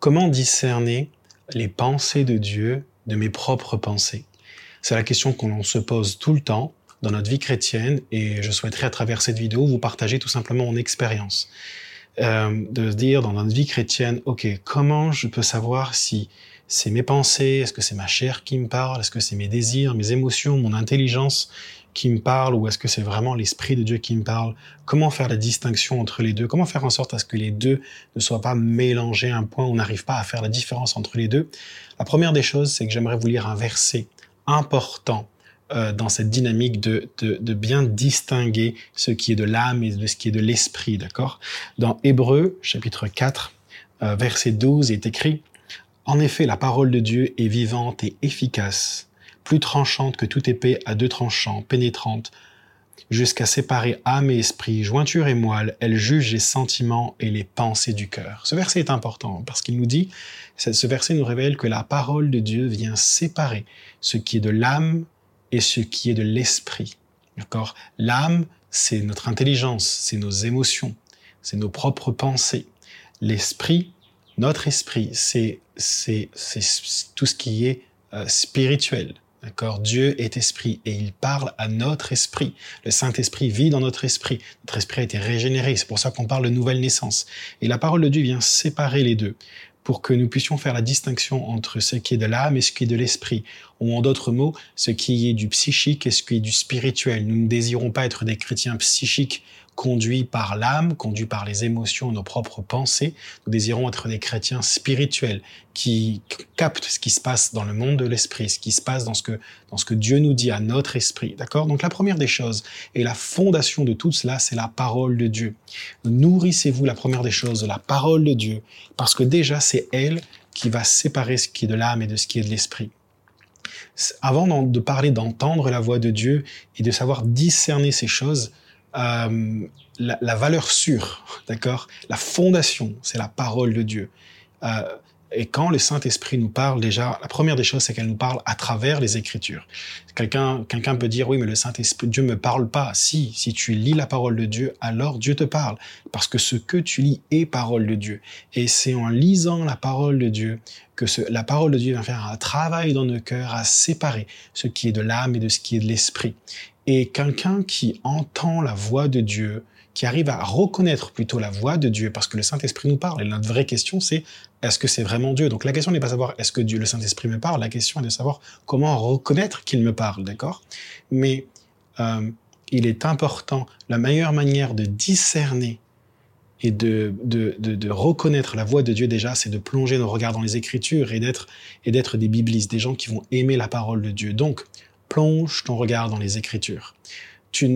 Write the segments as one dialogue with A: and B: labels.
A: comment discerner les pensées de Dieu de mes propres pensées? C'est la question qu'on se pose tout le temps dans notre vie chrétienne et je souhaiterais à travers cette vidéo vous partager tout simplement mon expérience. Euh, de se dire dans notre vie chrétienne, ok, comment je peux savoir si c'est mes pensées, est-ce que c'est ma chair qui me parle, est-ce que c'est mes désirs, mes émotions, mon intelligence qui me parle ou est-ce que c'est vraiment l'Esprit de Dieu qui me parle? Comment faire la distinction entre les deux? Comment faire en sorte à ce que les deux ne soient pas mélangés à un point où on n'arrive pas à faire la différence entre les deux? La première des choses, c'est que j'aimerais vous lire un verset important euh, dans cette dynamique de, de, bien distinguer ce qui est de l'âme et de ce qui est de l'esprit, d'accord? Dans Hébreu, chapitre 4, euh, verset 12, est écrit « En effet, la parole de Dieu est vivante et efficace, plus tranchante que toute épée à deux tranchants, pénétrante, jusqu'à séparer âme et esprit, jointure et moelle, elle juge les sentiments et les pensées du cœur. Ce verset est important parce qu'il nous dit, ce verset nous révèle que la parole de Dieu vient séparer ce qui est de l'âme et ce qui est de l'esprit. D'accord? L'âme, c'est notre intelligence, c'est nos émotions, c'est nos propres pensées. L'esprit, notre esprit, c'est tout ce qui est euh, spirituel. D'accord Dieu est esprit et il parle à notre esprit. Le Saint-Esprit vit dans notre esprit. Notre esprit a été régénéré. C'est pour ça qu'on parle de nouvelle naissance. Et la parole de Dieu vient séparer les deux pour que nous puissions faire la distinction entre ce qui est de l'âme et ce qui est de l'esprit, ou en d'autres mots, ce qui est du psychique et ce qui est du spirituel. Nous ne désirons pas être des chrétiens psychiques conduits par l'âme, conduits par les émotions, nos propres pensées. Nous désirons être des chrétiens spirituels qui captent ce qui se passe dans le monde de l'esprit, ce qui se passe dans ce que, dans ce que Dieu nous dit à notre esprit. D'accord? Donc la première des choses et la fondation de tout cela, c'est la parole de Dieu. Nourrissez-vous la première des choses de la parole de Dieu parce que déjà c'est elle qui va séparer ce qui est de l'âme et de ce qui est de l'esprit avant de parler d'entendre la voix de Dieu et de savoir discerner ces choses, euh, la, valeur sûre, d'accord? La fondation, c'est la parole de Dieu. Euh, et quand le Saint-Esprit nous parle, déjà, la première des choses, c'est qu'elle nous parle à travers les Écritures. Quelqu'un, peut dire, oui, mais le Saint-Esprit, Dieu me parle pas. Si, si tu lis la parole de Dieu, alors Dieu te parle. Parce que ce que tu lis est parole de Dieu. Et c'est en lisant la parole de Dieu que la parole de Dieu va faire un travail dans nos cœurs à séparer ce qui est de l'âme et de ce qui est de l'esprit. Et quelqu'un qui entend la voix de Dieu, qui arrive à reconnaître plutôt la voix de Dieu, parce que le Saint-Esprit nous parle. Et notre vraie question, c'est est-ce que c'est vraiment Dieu? Donc la question n'est pas de savoir est-ce que Dieu, le Saint-Esprit me parle, la question est de savoir comment reconnaître qu'il me parle, d'accord? Mais euh, il est important, la meilleure manière de discerner et de, de, reconnaître la voix de Dieu déjà, c'est de plonger nos regards dans les Écritures et d'être et d'être des biblistes, des gens qui vont aimer la parole de Dieu. Donc, plonge ton regard dans les Écritures.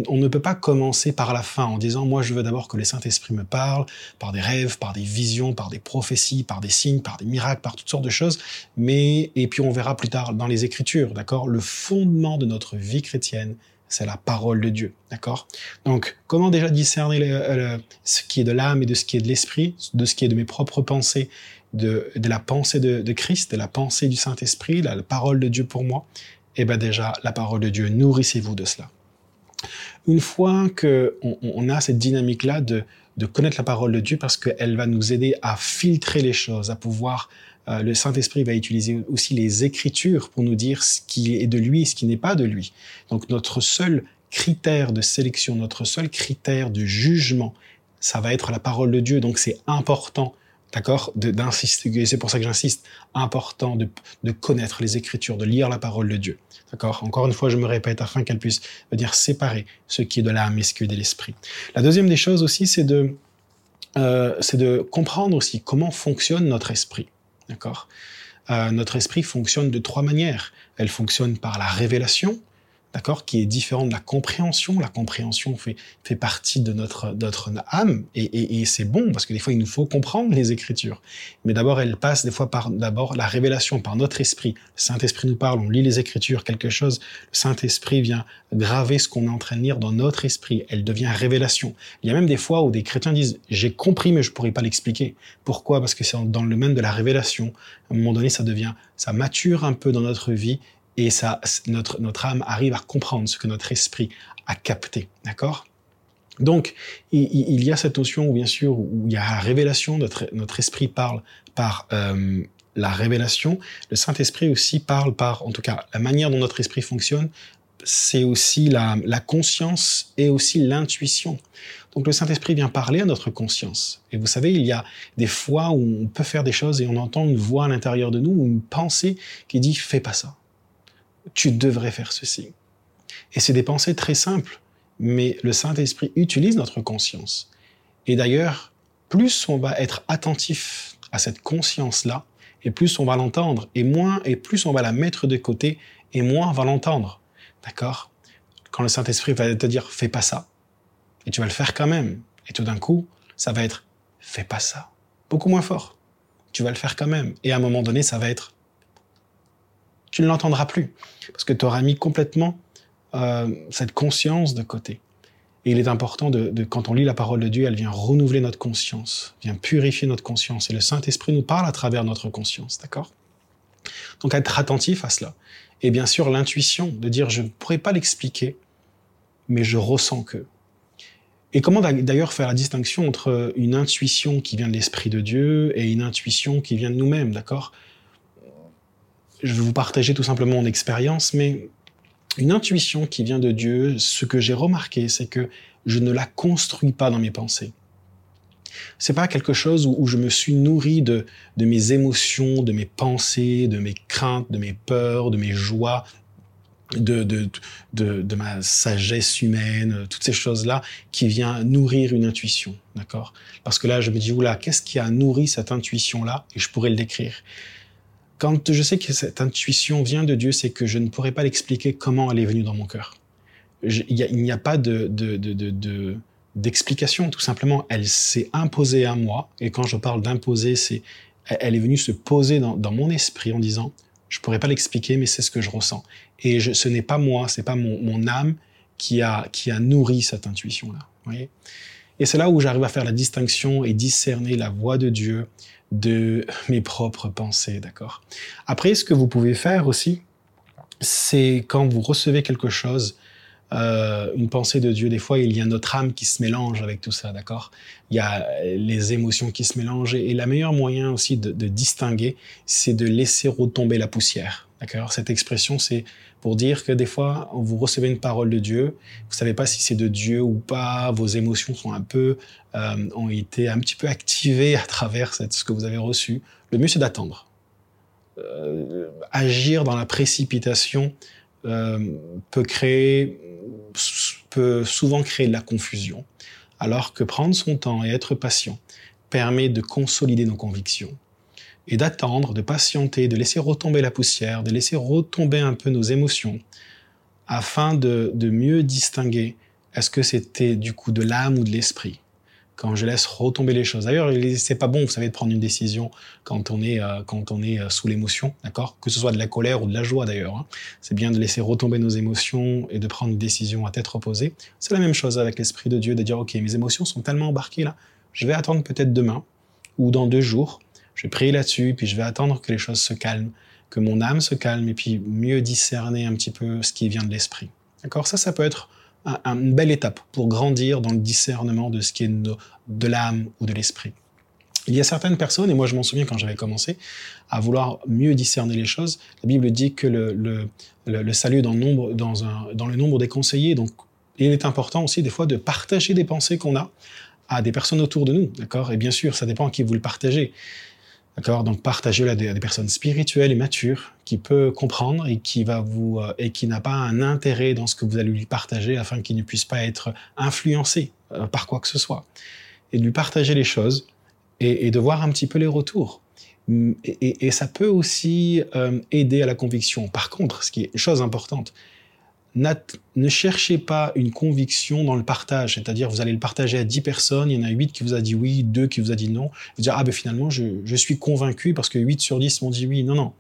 A: On ne peut pas commencer par la fin en disant moi je veux d'abord que le Saint-Esprit me parle par des rêves, par des visions, par des prophéties, par des signes, par des miracles, par toutes sortes de choses, mais et puis on verra plus tard dans les Écritures, d'accord? Le fondement de notre vie chrétienne, c'est la parole de Dieu, d'accord? Donc comment déjà discerner ce qui est de l'âme et de ce qui est de l'esprit, de ce qui est de mes propres pensées, de, la pensée de, Christ, de la pensée du Saint-Esprit, la parole de Dieu pour moi? Eh bien déjà la parole de Dieu, nourrissez-vous de cela. Une fois que on, a cette dynamique-là de, de, connaître la parole de Dieu, parce qu'elle va nous aider à filtrer les choses, à pouvoir euh, le Saint-Esprit va utiliser aussi les Écritures pour nous dire ce qui est de lui et ce qui n'est pas de lui. Donc notre seul critère de sélection, notre seul critère de jugement, ça va être la parole de Dieu. Donc c'est important d'accord, d'insister, c'est pour ça que j'insiste, important de, connaître les Écritures, de lire la parole de Dieu, d'accord? Encore une fois, je me répète afin qu'elle puisse dire séparer ce qui est de l'âme et ce qui est de l'esprit. La deuxième des choses aussi, c'est de, euh, de comprendre aussi comment fonctionne notre esprit, d'accord? Euh, notre esprit fonctionne de trois manières. Elle fonctionne par la révélation, d'accord, qui est différent de la compréhension. La compréhension fait, fait partie de notre, notre âme, et, c'est bon, parce que des fois, il nous faut comprendre les Écritures. Mais d'abord, elle passe des fois par d'abord la révélation, par notre esprit. Le Saint-Esprit nous parle, on lit les Écritures, quelque chose, le Saint-Esprit vient graver ce qu'on est en train de lire dans notre esprit. Elle devient révélation. Il y a même des fois où des chrétiens disent, j'ai compris, mais je pourrais pas l'expliquer. Pourquoi? Parce que c'est dans le domaine de la révélation. À un moment donné, ça devient, ça mature un peu dans notre vie, et ça, notre, âme arrive à comprendre ce que notre esprit a capté, d'accord? Donc, il, y a cette notion où, bien sûr, où il y a la révélation, notre, esprit parle par euh, la révélation. Le Saint-Esprit aussi parle par, en tout cas, la manière dont notre esprit fonctionne, c'est aussi la, conscience et aussi l'intuition. Donc le Saint-Esprit vient parler à notre conscience. Et vous savez, il y a des fois où on peut faire des choses et on entend une voix à l'intérieur de nous, ou une pensée qui dit fais pas ça. Tu devrais faire ceci. Et c'est des pensées très simples, mais le Saint-Esprit utilise notre conscience. Et d'ailleurs, plus on va être attentif à cette conscience-là, et plus on va l'entendre, et moins et plus on va la mettre de côté, et moins on va l'entendre. D'accord? Quand le Saint-Esprit va te dire fais pas ça, et tu vas le faire quand même, et tout d'un coup, ça va être fais pas ça, beaucoup moins fort. Tu vas le faire quand même, et à un moment donné, ça va être tu ne l'entendras plus, parce que tu auras mis complètement euh, cette conscience de côté. Et il est important de, quand on lit la parole de Dieu, elle vient renouveler notre conscience, vient purifier notre conscience. Et le Saint-Esprit nous parle à travers notre conscience, d'accord? Donc être attentif à cela. Et bien sûr, l'intuition de dire je ne pourrais pas l'expliquer, mais je ressens que. Et comment d'ailleurs faire la distinction entre une intuition qui vient de l'Esprit de Dieu et une intuition qui vient de nous-mêmes, d'accord? Je vais vous partager tout simplement mon expérience, mais une intuition qui vient de Dieu, ce que j'ai remarqué, c'est que je ne la construis pas dans mes pensées. C'est pas quelque chose où, je me suis nourri de, de mes émotions, de mes pensées, de mes craintes, de mes peurs, de mes joies, de, de, ma sagesse humaine, toutes ces choses-là qui vient nourrir une intuition, d'accord? Parce que là, je me dis, oula, qu'est-ce qui a nourri cette intuition-là? Et je pourrais le décrire. Quand je sais que cette intuition vient de Dieu, c'est que je ne pourrais pas l'expliquer comment elle est venue dans mon cœur. il n'y a, pas de, de, de d'explication, tout simplement. Elle s'est imposée à moi, et quand je parle d'imposer, c'est elle est venue se poser dans, mon esprit en disant, je pourrais pas l'expliquer, mais c'est ce que je ressens. Et ce n'est pas moi, c'est pas mon, âme qui a, nourri cette intuition-là. Et c'est là où j'arrive à faire la distinction et discerner la voix de Dieu de mes propres pensées, d'accord? Après, ce que vous pouvez faire aussi, c'est quand vous recevez quelque chose, euh, une pensée de Dieu, des fois, il y a notre âme qui se mélange avec tout ça, d'accord? Il y a les émotions qui se mélangent. Et, la meilleure moyen aussi de, de distinguer, c'est de laisser retomber la poussière, d'accord? Cette expression, c'est pour dire que des fois, vous recevez une parole de Dieu, vous savez pas si c'est de Dieu ou pas, vos émotions sont un peu, euh, ont été un petit peu activées à travers ce que vous avez reçu. Le mieux, c'est d'attendre. Euh, agir dans la précipitation euh, peut créer, peut souvent créer de la confusion, alors que prendre son temps et être patient permet de consolider nos convictions et d'attendre, de patienter, de laisser retomber la poussière, de laisser retomber un peu nos émotions, afin de, de mieux distinguer est-ce que c'était du coup de l'âme ou de l'esprit quand je laisse retomber les choses. D'ailleurs, c'est pas bon, vous savez, de prendre une décision quand on est euh, quand on est euh, sous l'émotion, d'accord? Que ce soit de la colère ou de la joie d'ailleurs. Hein. C'est bien de laisser retomber nos émotions et de prendre une décision à tête reposée. C'est la même chose avec l'esprit de Dieu, de dire ok, mes émotions sont tellement embarquées là, je vais attendre peut-être demain ou dans deux jours je vais prier là-dessus, puis je vais attendre que les choses se calment, que mon âme se calme, et puis mieux discerner un petit peu ce qui vient de l'esprit. D'accord? Ça, ça peut être une belle étape pour grandir dans le discernement de ce qui est de, l'âme ou de l'esprit. Il y a certaines personnes, et moi je m'en souviens quand j'avais commencé, à vouloir mieux discerner les choses. La Bible dit que le, salut dans le, nombre, dans, un, dans le nombre des conseillers, donc il est important aussi des fois de partager des pensées qu'on a à des personnes autour de nous, d'accord? Et bien sûr, ça dépend à qui vous le partagez. D'accord? Donc partagez-le à des, personnes spirituelles et matures qui peut comprendre et qui va vous euh, et qui n'a pas un intérêt dans ce que vous allez lui partager afin qu'il ne puisse pas être influencé euh, par quoi que ce soit. Et de lui partager les choses et, de voir un petit peu les retours. Et, et ça peut aussi euh, aider à la conviction. Par contre, ce qui est une chose importante, ne cherchez pas une conviction dans le partage, c'est-à-dire vous allez le partager à 10 personnes, il y en a 8 qui vous a dit oui, 2 qui vous a dit non, vous dire ah ben finalement je, suis convaincu parce que 8 sur 10 m'ont dit oui, non non.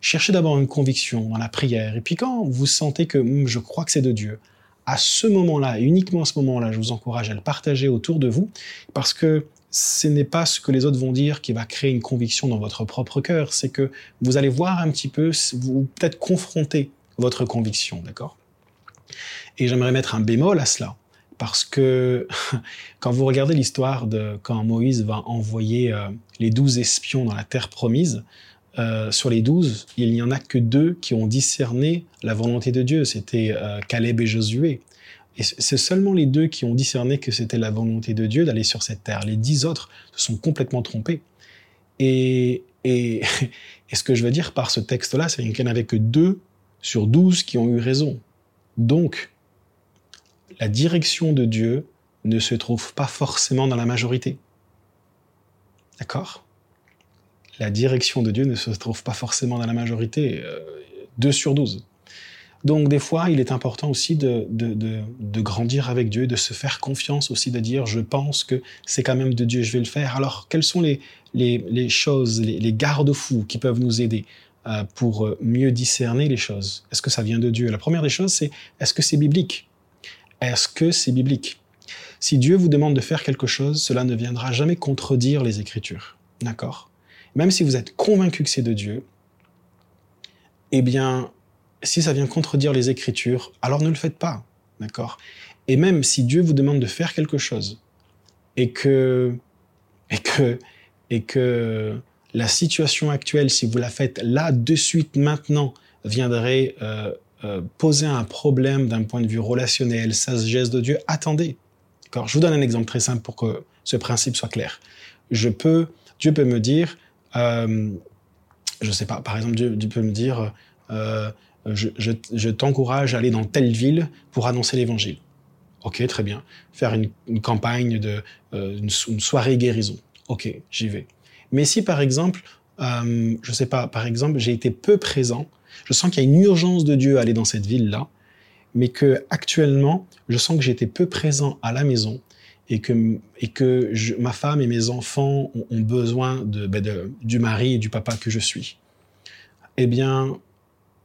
A: Cherchez d'abord une conviction dans la prière. Et puis quand vous sentez que hum, je crois que c'est de Dieu, à ce moment-là, uniquement à ce moment-là, je vous encourage à le partager autour de vous parce que ce n'est pas ce que les autres vont dire qui va créer une conviction dans votre propre cœur, c'est que vous allez voir un petit peu, vous peut-être confronter votre conviction, d'accord? Et j'aimerais mettre un bémol à cela, parce que quand vous regardez l'histoire de quand Moïse va envoyer euh, les douze espions dans la terre promise, euh, sur les douze, il n'y en a que deux qui ont discerné la volonté de Dieu. C'était euh, Caleb et Josué. Et c'est seulement les deux qui ont discerné que c'était la volonté de Dieu d'aller sur cette terre. Les dix autres se sont complètement trompés. Et, et, et ce que je veux dire par ce texte-là, c'est qu'il n'y en avait que deux sur douze qui ont eu raison. Donc, la direction de Dieu ne se trouve pas forcément dans la majorité. D'accord? La direction de Dieu ne se trouve pas forcément dans la majorité. 2 euh, sur 12. Donc des fois, il est important aussi de, de, grandir avec Dieu, de se faire confiance aussi, de dire je pense que c'est quand même de Dieu, je vais le faire. Alors quelles sont les, les, choses, les, garde-fous qui peuvent nous aider? Pour mieux discerner les choses. Est-ce que ça vient de Dieu? La première des choses, c'est est-ce que c'est biblique? Est-ce que c'est biblique? Si Dieu vous demande de faire quelque chose, cela ne viendra jamais contredire les Écritures. D'accord? Même si vous êtes convaincu que c'est de Dieu, eh bien, si ça vient contredire les Écritures, alors ne le faites pas. D'accord? Et même si Dieu vous demande de faire quelque chose et que, et que, et que la situation actuelle, si vous la faites là, de suite, maintenant, viendrait euh, euh, poser un problème d'un point de vue relationnel, sagesse de Dieu, attendez. Je vous donne un exemple très simple pour que ce principe soit clair. Je peux, Dieu peut me dire, euh, je sais pas, par exemple, Dieu, peut me dire, euh, je, t'encourage à aller dans telle ville pour annoncer l'évangile. Ok, très bien. Faire une, campagne de une, soirée guérison. Ok, j'y vais. Mais si par exemple, je sais pas, par exemple, j'ai été peu présent je sens qu'il y a une urgence de Dieu à aller dans cette ville-là, mais que actuellement, je sens que j'étais peu présent à la maison et que, ma femme et mes enfants ont, besoin ben du mari et du papa que je suis. Eh bien,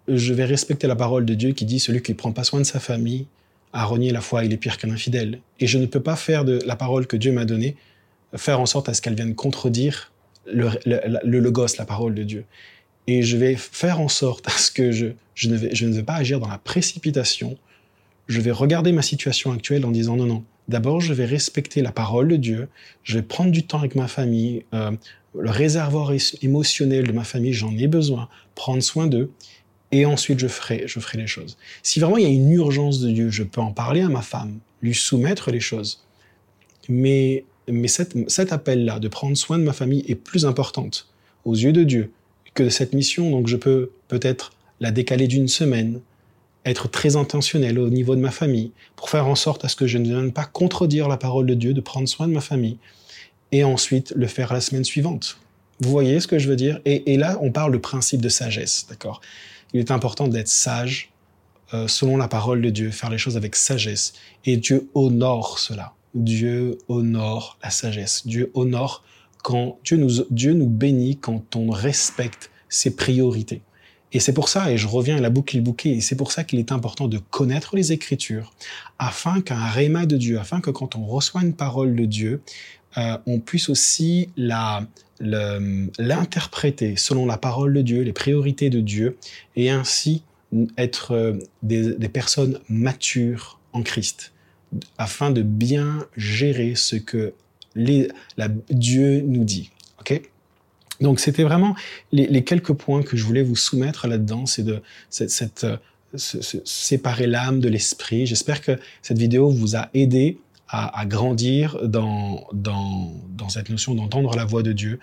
A: je vais respecter la parole de Dieu qui dit celui qui ne prend pas soin de sa famille a renié la foi, il est pire qu'un infidèle. Et je ne peux pas faire de la parole que Dieu m'a donnée, faire en sorte à ce qu'elle vienne contredire le, le, logos, la parole de Dieu et je vais faire en sorte à ce que je, je, ne vais, je ne pas agir dans la précipitation. Je vais regarder ma situation actuelle en disant non, non. D'abord, je vais respecter la parole de Dieu. Je vais prendre du temps avec ma famille. Euh, le réservoir émotionnel de ma famille, j'en ai besoin. Prendre soin d'eux. Et ensuite, je ferai, je ferai les choses. Si vraiment il y a une urgence de Dieu, je peux en parler à ma femme, lui soumettre les choses. Mais, mais cet, appel-là de prendre soin de ma famille est plus importante aux yeux de Dieu que cette mission, donc je peux peut-être la décaler d'une semaine, être très intentionnel au niveau de ma famille, pour faire en sorte à ce que je ne vienne pas contredire la parole de Dieu, de prendre soin de ma famille, et ensuite le faire la semaine suivante. Vous voyez ce que je veux dire? Et, là, on parle de principe de sagesse, d'accord? Il est important d'être sage euh, selon la parole de Dieu, faire les choses avec sagesse, et Dieu honore cela. Dieu honore la sagesse. Dieu honore quand Dieu nous, bénit quand on respecte ses priorités. Et c'est pour ça, et je reviens à la boucle bouquet, et c'est pour ça qu'il est important de connaître les Écritures, afin qu'un réma de Dieu, afin que quand on reçoit une parole de Dieu, euh, on puisse aussi la l'interpréter selon la parole de Dieu, les priorités de Dieu, et ainsi être euh, des personnes matures en Christ, afin de bien gérer ce que Dieu nous dit. Ok? Donc c'était vraiment les, quelques points que je voulais vous soumettre là-dedans, c'est de euh, séparer l'âme de l'esprit. J'espère que cette vidéo vous a aidé à, grandir dans cette notion d'entendre la voix de Dieu.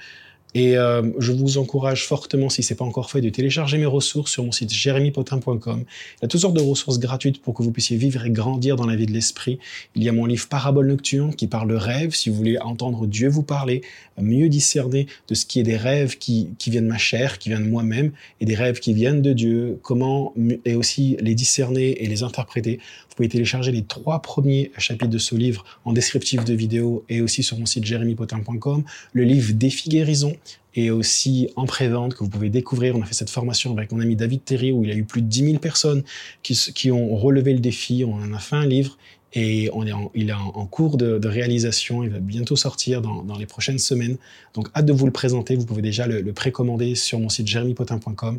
A: Et euh, je vous encourage fortement, si ce n'est pas encore fait, de télécharger mes ressources sur mon site jérémypotin.com. Il y a toutes sortes de ressources gratuites pour que vous puissiez vivre et grandir dans la vie de l'esprit. Il y a mon livre Parabole nocturne qui parle de rêves, si vous voulez entendre Dieu vous parler, mieux discerner de ce qui est des rêves qui, qui viennent de ma chair, qui viennent de moi-même, et des rêves qui viennent de Dieu, comment, et aussi les discerner et les interpréter. Vous pouvez télécharger les trois premiers chapitres de ce livre en descriptif de vidéo et aussi sur mon site jérémypotin.com. Le livre Défi guérison et aussi en prévente que vous pouvez découvrir. On a fait cette formation avec mon ami David Terry où il a eu plus de 10 000 personnes qui, ont relevé le défi. On en a fait un livre et il est en, cours de, réalisation. Il va bientôt sortir dans, les prochaines semaines. Donc, hâte de vous le présenter. Vous pouvez déjà le, le précommander sur mon site jeremypotin.com.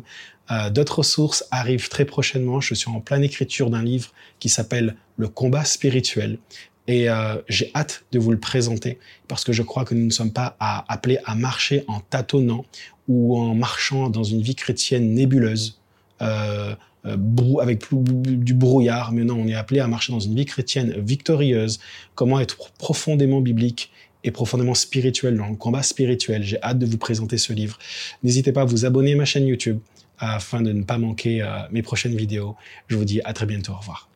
A: Euh, D'autres ressources arrivent très prochainement. Je suis en pleine écriture d'un livre qui s'appelle Le combat spirituel Et euh, j'ai hâte de vous le présenter parce que je crois que nous ne sommes pas à, appelés à marcher en tâtonnant ou en marchant dans une vie chrétienne nébuleuse, euh, euh, avec du brouillard, mais non, on est appelé à marcher dans une vie chrétienne victorieuse. Comment être profondément biblique et profondément spirituel dans le combat spirituel. J'ai hâte de vous présenter ce livre. N'hésitez pas à vous abonner à ma chaîne YouTube afin de ne pas manquer mes prochaines vidéos. Je vous dis à très bientôt. Au revoir.